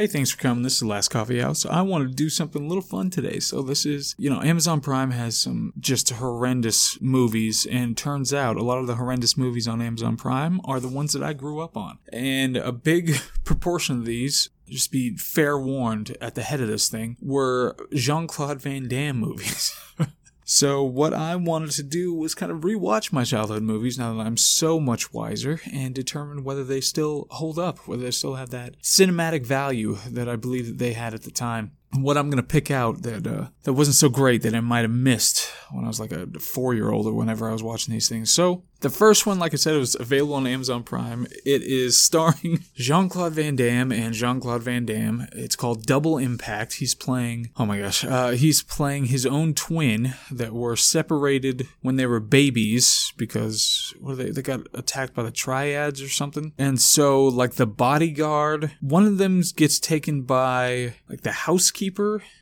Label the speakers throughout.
Speaker 1: Hey, thanks for coming. This is the Last Coffee House. I wanted to do something a little fun today. So this is, you know, Amazon Prime has some just horrendous movies, and turns out a lot of the horrendous movies on Amazon Prime are the ones that I grew up on. And a big proportion of these just be fair warned at the head of this thing were Jean Claude Van Damme movies. So what I wanted to do was kind of rewatch my childhood movies now that I'm so much wiser and determine whether they still hold up, whether they still have that cinematic value that I believe that they had at the time. What I'm gonna pick out that uh, that wasn't so great that I might have missed when I was like a four year old or whenever I was watching these things. So the first one, like I said, it was available on Amazon Prime. It is starring Jean Claude Van Damme and Jean Claude Van Damme. It's called Double Impact. He's playing, oh my gosh, uh, he's playing his own twin that were separated when they were babies because what they, they got attacked by the triads or something. And so, like, the bodyguard, one of them gets taken by, like, the housekeeper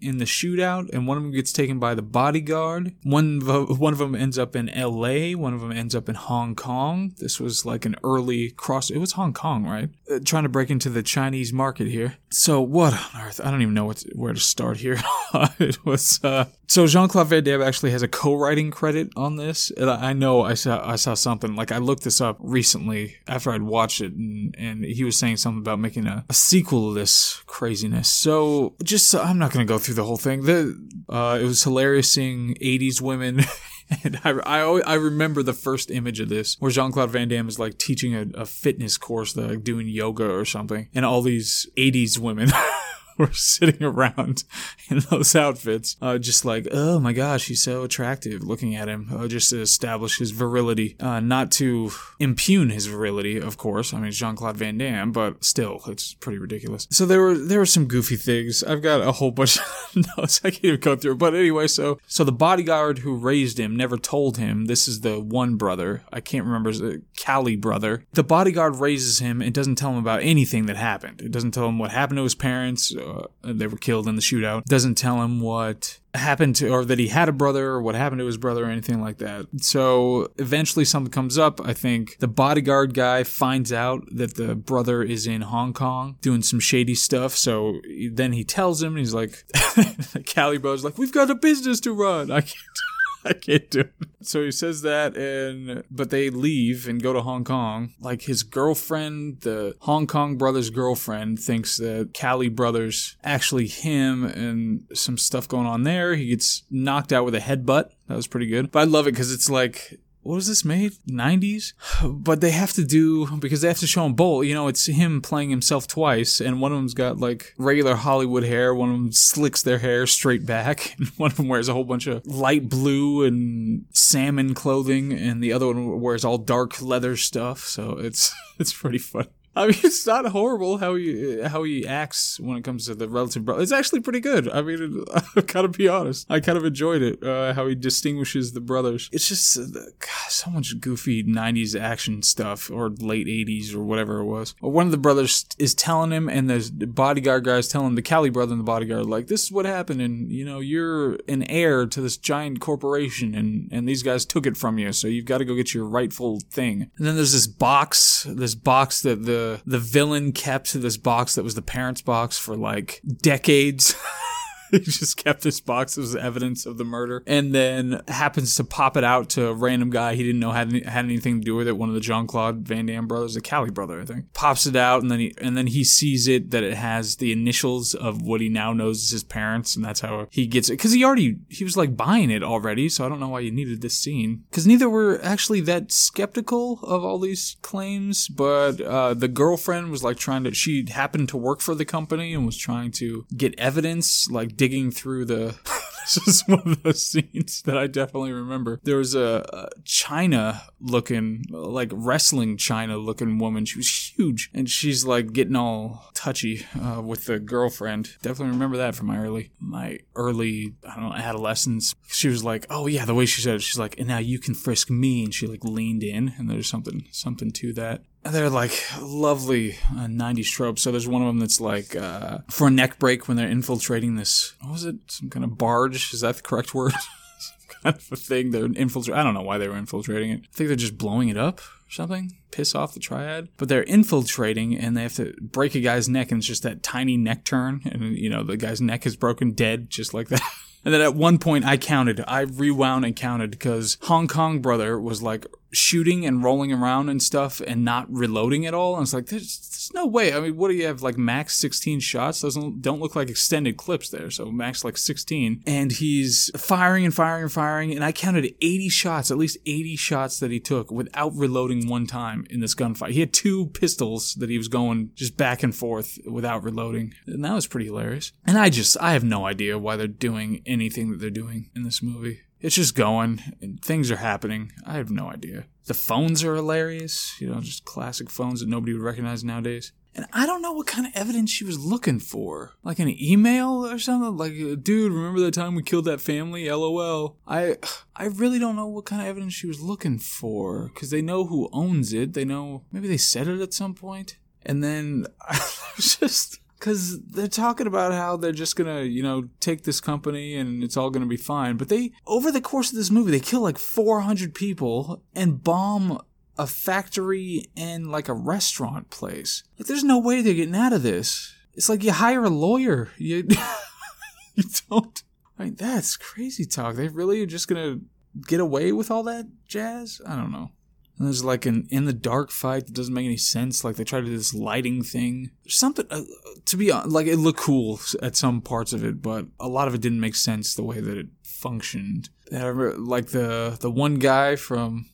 Speaker 1: in the shootout, and one of them gets taken by the bodyguard. One of, one of them ends up in LA, one of them ends up in Hong Kong. This was like an early cross. It was Hong Kong, right? Uh, trying to break into the Chinese market here. So what on earth? I don't even know what to, where to start here. it was uh, so Jean Claude Van Damme actually has a co-writing credit on this. And I know I saw I saw something like I looked this up recently after I'd watched it, and, and he was saying something about making a, a sequel to this craziness. So just I'm not gonna go through the whole thing. The uh, it was hilarious seeing '80s women. And I, I, I remember the first image of this where Jean Claude Van Damme is like teaching a, a fitness course, like doing yoga or something, and all these 80s women were sitting around in those outfits, uh, just like, oh my gosh, he's so attractive looking at him, uh, just to establish his virility. Uh, not to impugn his virility, of course. I mean, Jean Claude Van Damme, but still, it's pretty ridiculous. So there were there were some goofy things. I've got a whole bunch of notes I can't even go through. But anyway, so so the bodyguard who raised him never told him this is the one brother. I can't remember the Cali brother. The bodyguard raises him and doesn't tell him about anything that happened. It doesn't tell him what happened to his parents. Uh, they were killed in the shootout. Doesn't tell him what happened to, or that he had a brother, or what happened to his brother, or anything like that. So eventually something comes up. I think the bodyguard guy finds out that the brother is in Hong Kong doing some shady stuff. So then he tells him, he's like, Cali Bro's like, we've got a business to run. I can't. I can't do it. So he says that, and but they leave and go to Hong Kong. Like his girlfriend, the Hong Kong brother's girlfriend, thinks that Cali brothers actually him, and some stuff going on there. He gets knocked out with a headbutt. That was pretty good. But I love it because it's like what was this made? 90s but they have to do because they have to show him both. You know it's him playing himself twice and one of them's got like regular hollywood hair one of them slicks their hair straight back and one of them wears a whole bunch of light blue and salmon clothing and the other one wears all dark leather stuff so it's it's pretty fun I mean, it's not horrible how he how he acts when it comes to the relative brother. It's actually pretty good. I mean, I've gotta be honest. I kind of enjoyed it. Uh, how he distinguishes the brothers. It's just uh, God, so much goofy '90s action stuff or late '80s or whatever it was. One of the brothers is telling him, and the bodyguard guy is telling the Cali brother and the bodyguard like, "This is what happened, and you know, you're an heir to this giant corporation, and and these guys took it from you, so you've got to go get your rightful thing." And then there's this box, this box that the the villain kept this box that was the parents' box for like decades. he just kept this box as evidence of the murder and then happens to pop it out to a random guy he didn't know had, any, had anything to do with it. One of the jean-claude van damme brothers the cali brother i think. Pops it out and then he and then he sees it that it has the initials of what he now knows as his parents and that's how he gets it. Because he already he was like buying it already so i don't know why you needed this scene. Because neither were actually that skeptical of all these claims but uh, the girlfriend was like trying to she happened to work for the company and was trying to get evidence like digging through the. this is one of those scenes that I definitely remember. There was a, a China looking, like wrestling China looking woman. She was huge, and she's like getting all touchy uh, with the girlfriend. Definitely remember that from my early, my early, I don't know, adolescence. She was like, "Oh yeah," the way she said it, she's like, "And now you can frisk me," and she like leaned in, and there's something, something to that they're like lovely uh, 90s tropes. So there's one of them that's like uh, for a neck break when they're infiltrating this. What was it? Some kind of barge? Is that the correct word? Some kind of a thing. They're infiltrating. I don't know why they were infiltrating it. I think they're just blowing it up or something. piss off the triad. But they're infiltrating and they have to break a guy's neck, and it's just that tiny neck turn, and you know the guy's neck is broken, dead, just like that. And then at one point I counted, I rewound and counted because Hong Kong brother was like shooting and rolling around and stuff and not reloading at all. And it's like, there's, there's no way. I mean, what do you have? Like max 16 shots? Doesn't, don't look like extended clips there. So max like 16. And he's firing and firing and firing. And I counted 80 shots, at least 80 shots that he took without reloading one time in this gunfight. He had two pistols that he was going just back and forth without reloading. And that was pretty hilarious. And I just, I have no idea why they're doing anything that they're doing in this movie. It's just going and things are happening. I have no idea. The phones are hilarious, you know, just classic phones that nobody would recognize nowadays. And I don't know what kind of evidence she was looking for. Like an email or something? Like, uh, dude, remember that time we killed that family? LOL. I I really don't know what kind of evidence she was looking for. Because they know who owns it. They know, maybe they said it at some point. And then I was just because they're talking about how they're just gonna, you know, take this company and it's all gonna be fine. But they, over the course of this movie, they kill like 400 people and bomb a factory and like a restaurant place. Like, there's no way they're getting out of this. It's like you hire a lawyer. You, you don't. I mean, that's crazy talk. They really are just gonna get away with all that jazz? I don't know. And there's like an in the dark fight that doesn't make any sense. Like they try to do this lighting thing. There's something uh, to be honest, like it looked cool at some parts of it, but a lot of it didn't make sense the way that it functioned. Like the the one guy from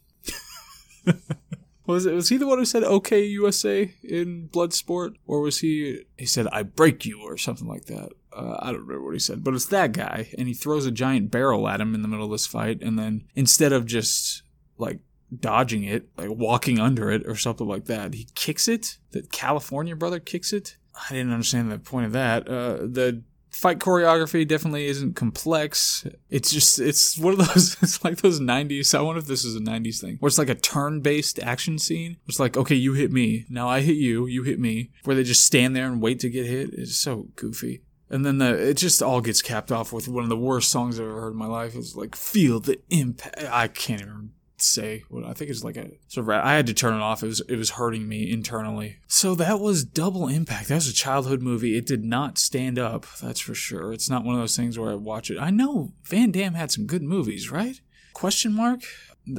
Speaker 1: was it was he the one who said "Okay USA" in Bloodsport, or was he he said "I break you" or something like that? Uh, I don't remember what he said, but it's that guy, and he throws a giant barrel at him in the middle of this fight, and then instead of just like dodging it, like walking under it or something like that. He kicks it. The California brother kicks it. I didn't understand the point of that. Uh, the fight choreography definitely isn't complex. It's just it's one of those. It's like those '90s. I wonder if this is a '90s thing where it's like a turn-based action scene. It's like okay, you hit me, now I hit you, you hit me. Where they just stand there and wait to get hit. It's so goofy. And then the it just all gets capped off with one of the worst songs I've ever heard in my life. It's like feel the impact. I can't even say what I think it's like a so I had to turn it off. It was it was hurting me internally. So that was Double Impact. That was a childhood movie. It did not stand up. That's for sure. It's not one of those things where I watch it. I know Van Damme had some good movies, right? Question mark.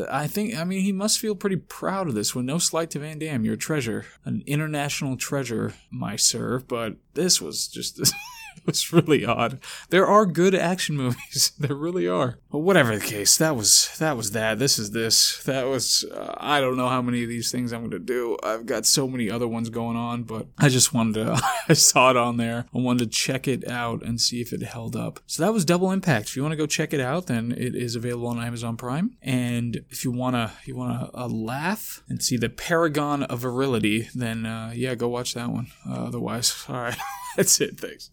Speaker 1: I think, I mean, he must feel pretty proud of this With No slight to Van Damme, you're a treasure, an international treasure, my sir. But this was just was really odd. There are good action movies. there really are. But whatever the case, that was that was that. This is this. That was uh, I don't know how many of these things I'm to do. I've got so many other ones going on, but I just wanted to I saw it on there. I wanted to check it out and see if it held up. So that was Double Impact. If you want to go check it out, then it is available on Amazon Prime. And if you want to you want to uh, laugh and see the paragon of virility, then uh, yeah, go watch that one. Otherwise, all right. That's it. Thanks.